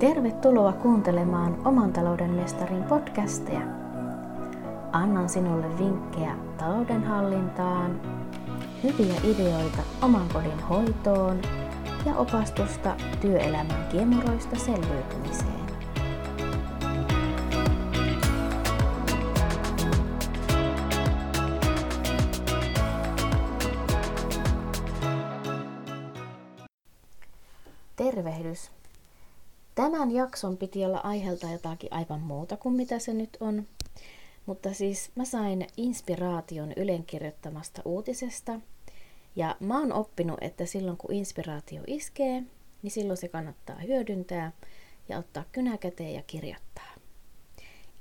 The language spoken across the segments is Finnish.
Tervetuloa kuuntelemaan Oman talouden mestarin podcasteja. Annan sinulle vinkkejä taloudenhallintaan, hyviä ideoita oman kodin hoitoon ja opastusta työelämän kiemuroista selviytymiseen. Tervehdys! Tämän jakson piti olla aiheelta jotakin aivan muuta kuin mitä se nyt on. Mutta siis mä sain inspiraation Ylen kirjoittamasta uutisesta. Ja mä oon oppinut, että silloin kun inspiraatio iskee, niin silloin se kannattaa hyödyntää ja ottaa kynä käteen ja kirjoittaa.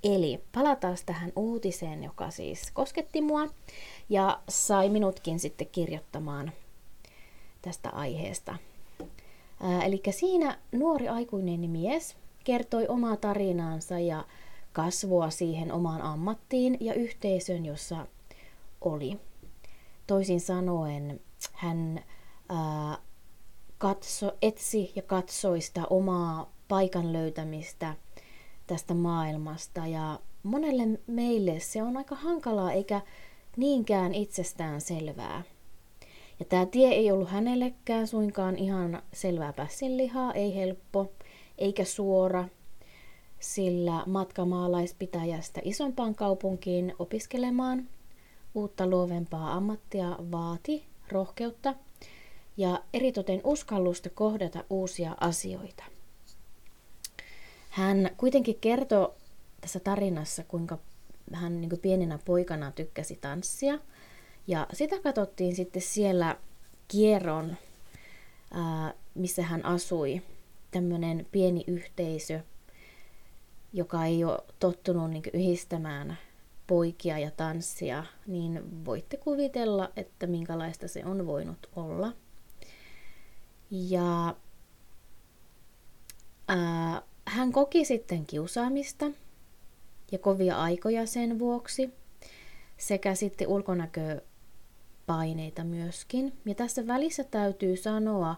Eli palataan tähän uutiseen, joka siis kosketti mua ja sai minutkin sitten kirjoittamaan tästä aiheesta eli siinä nuori aikuinen mies kertoi omaa tarinaansa ja kasvua siihen omaan ammattiin ja yhteisön, jossa oli. Toisin sanoen hän ää, katso, etsi ja katsoi sitä omaa paikan löytämistä tästä maailmasta ja monelle meille se on aika hankalaa eikä niinkään itsestään selvää. Ja tämä tie ei ollut hänellekään suinkaan ihan selvää pässinlihaa, ei helppo eikä suora, sillä matka maalaispitäjästä isompaan kaupunkiin opiskelemaan uutta luovempaa ammattia vaati rohkeutta ja eritoten uskallusta kohdata uusia asioita. Hän kuitenkin kertoi tässä tarinassa, kuinka hän niin pienenä poikana tykkäsi tanssia – ja sitä katsottiin sitten siellä kierron, ää, missä hän asui, tämmöinen pieni yhteisö, joka ei ole tottunut niin yhdistämään poikia ja tanssia, niin voitte kuvitella, että minkälaista se on voinut olla. Ja ää, hän koki sitten kiusaamista ja kovia aikoja sen vuoksi, sekä sitten ulkonäkö paineita myöskin. Ja tässä välissä täytyy sanoa,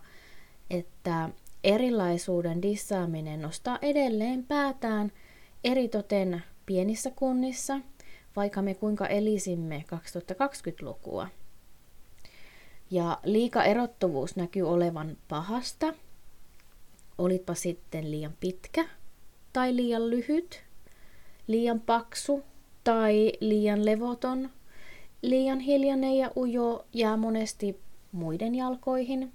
että erilaisuuden dissaaminen nostaa edelleen päätään eritoten pienissä kunnissa, vaikka me kuinka elisimme 2020-lukua. Ja liika erottuvuus näkyy olevan pahasta, olitpa sitten liian pitkä tai liian lyhyt, liian paksu tai liian levoton – Liian hiljainen ja ujo jää monesti muiden jalkoihin,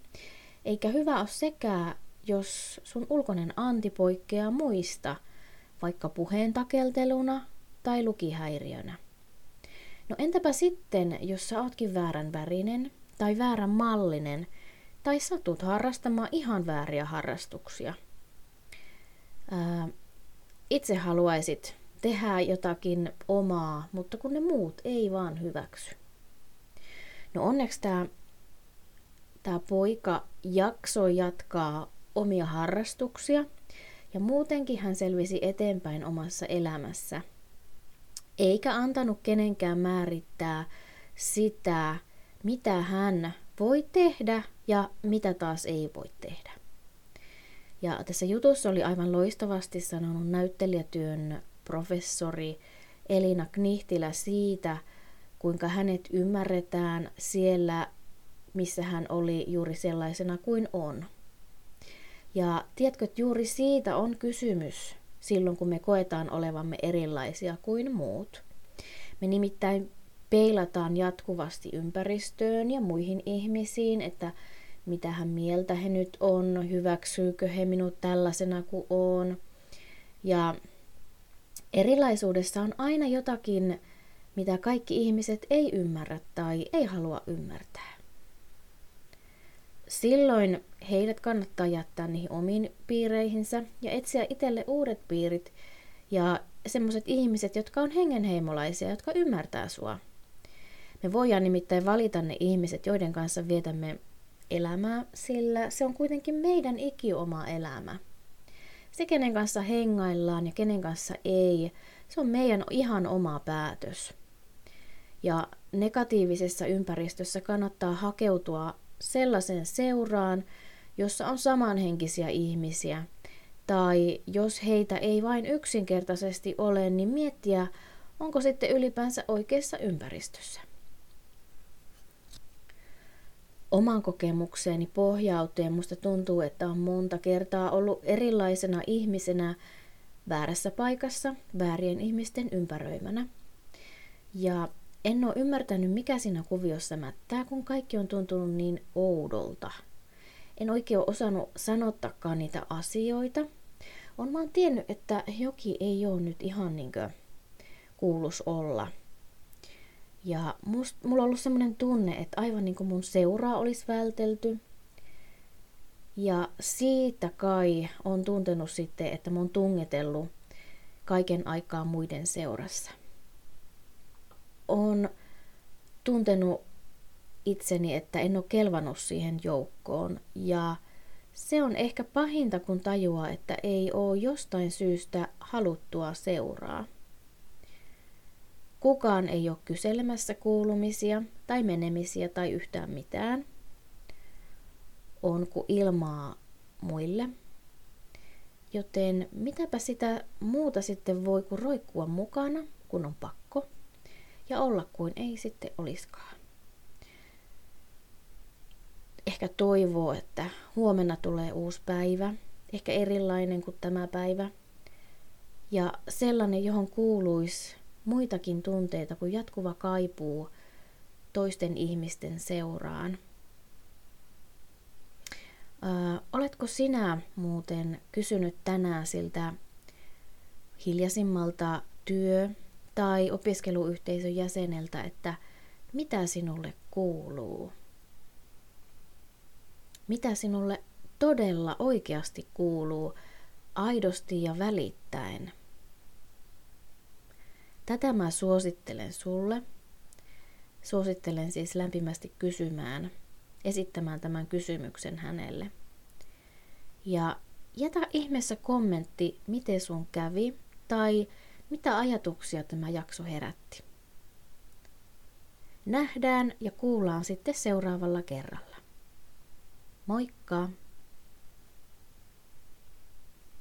eikä hyvä ole sekään, jos sun ulkoinen anti poikkeaa muista, vaikka puheen takelteluna tai lukihäiriönä. No entäpä sitten, jos sä ootkin väärän värinen tai väärän mallinen, tai satut harrastamaan ihan vääriä harrastuksia? Ää, itse haluaisit tehdä jotakin omaa, mutta kun ne muut ei vaan hyväksy. No onneksi tämä tämä poika jaksoi jatkaa omia harrastuksia ja muutenkin hän selvisi eteenpäin omassa elämässä. Eikä antanut kenenkään määrittää sitä, mitä hän voi tehdä ja mitä taas ei voi tehdä. Ja tässä jutussa oli aivan loistavasti sanonut näyttelijätyön professori Elina Knihtilä siitä, kuinka hänet ymmärretään siellä, missä hän oli juuri sellaisena kuin on. Ja tiedätkö, että juuri siitä on kysymys silloin, kun me koetaan olevamme erilaisia kuin muut. Me nimittäin peilataan jatkuvasti ympäristöön ja muihin ihmisiin, että mitä hän mieltä he nyt on, hyväksyykö he minut tällaisena kuin on. Ja Erilaisuudessa on aina jotakin, mitä kaikki ihmiset ei ymmärrä tai ei halua ymmärtää. Silloin heidät kannattaa jättää niihin omiin piireihinsä ja etsiä itselle uudet piirit ja semmoiset ihmiset, jotka on hengenheimolaisia, jotka ymmärtää sua. Me voidaan nimittäin valita ne ihmiset, joiden kanssa vietämme elämää, sillä se on kuitenkin meidän ikioma elämä. Se, kenen kanssa hengaillaan ja kenen kanssa ei, se on meidän ihan oma päätös. Ja negatiivisessa ympäristössä kannattaa hakeutua sellaisen seuraan, jossa on samanhenkisiä ihmisiä, Tai jos heitä ei vain yksinkertaisesti ole, niin miettiä, onko sitten ylipäänsä oikeassa ympäristössä. Oman kokemukseeni pohjautuen musta tuntuu, että on monta kertaa ollut erilaisena ihmisenä väärässä paikassa, väärien ihmisten ympäröimänä. Ja en ole ymmärtänyt, mikä siinä kuviossa mättää, kun kaikki on tuntunut niin oudolta. En oikein ole osannut sanottakaan niitä asioita. On vaan tiennyt, että joki ei ole nyt ihan niin kuin kuulus olla. Ja must, mulla on ollut sellainen tunne, että aivan niin kuin mun seuraa olisi vältelty. Ja siitä kai on tuntenut sitten, että mä oon tungetellut kaiken aikaa muiden seurassa. On tuntenut itseni, että en ole kelvannut siihen joukkoon. Ja se on ehkä pahinta, kun tajuaa, että ei ole jostain syystä haluttua seuraa. Kukaan ei ole kyselemässä kuulumisia tai menemisiä tai yhtään mitään. On kuin ilmaa muille. Joten mitäpä sitä muuta sitten voi kuin roikkua mukana, kun on pakko, ja olla kuin ei sitten olisikaan. Ehkä toivoo, että huomenna tulee uusi päivä, ehkä erilainen kuin tämä päivä, ja sellainen, johon kuuluisi muitakin tunteita kuin jatkuva kaipuu toisten ihmisten seuraan. Ö, oletko sinä muuten kysynyt tänään siltä hiljaisimmalta työ- tai opiskeluyhteisön jäseneltä, että mitä sinulle kuuluu? Mitä sinulle todella oikeasti kuuluu, aidosti ja välittäen? Tätä mä suosittelen sulle. Suosittelen siis lämpimästi kysymään, esittämään tämän kysymyksen hänelle. Ja jätä ihmeessä kommentti, miten sun kävi tai mitä ajatuksia tämä jakso herätti. Nähdään ja kuullaan sitten seuraavalla kerralla. Moikka!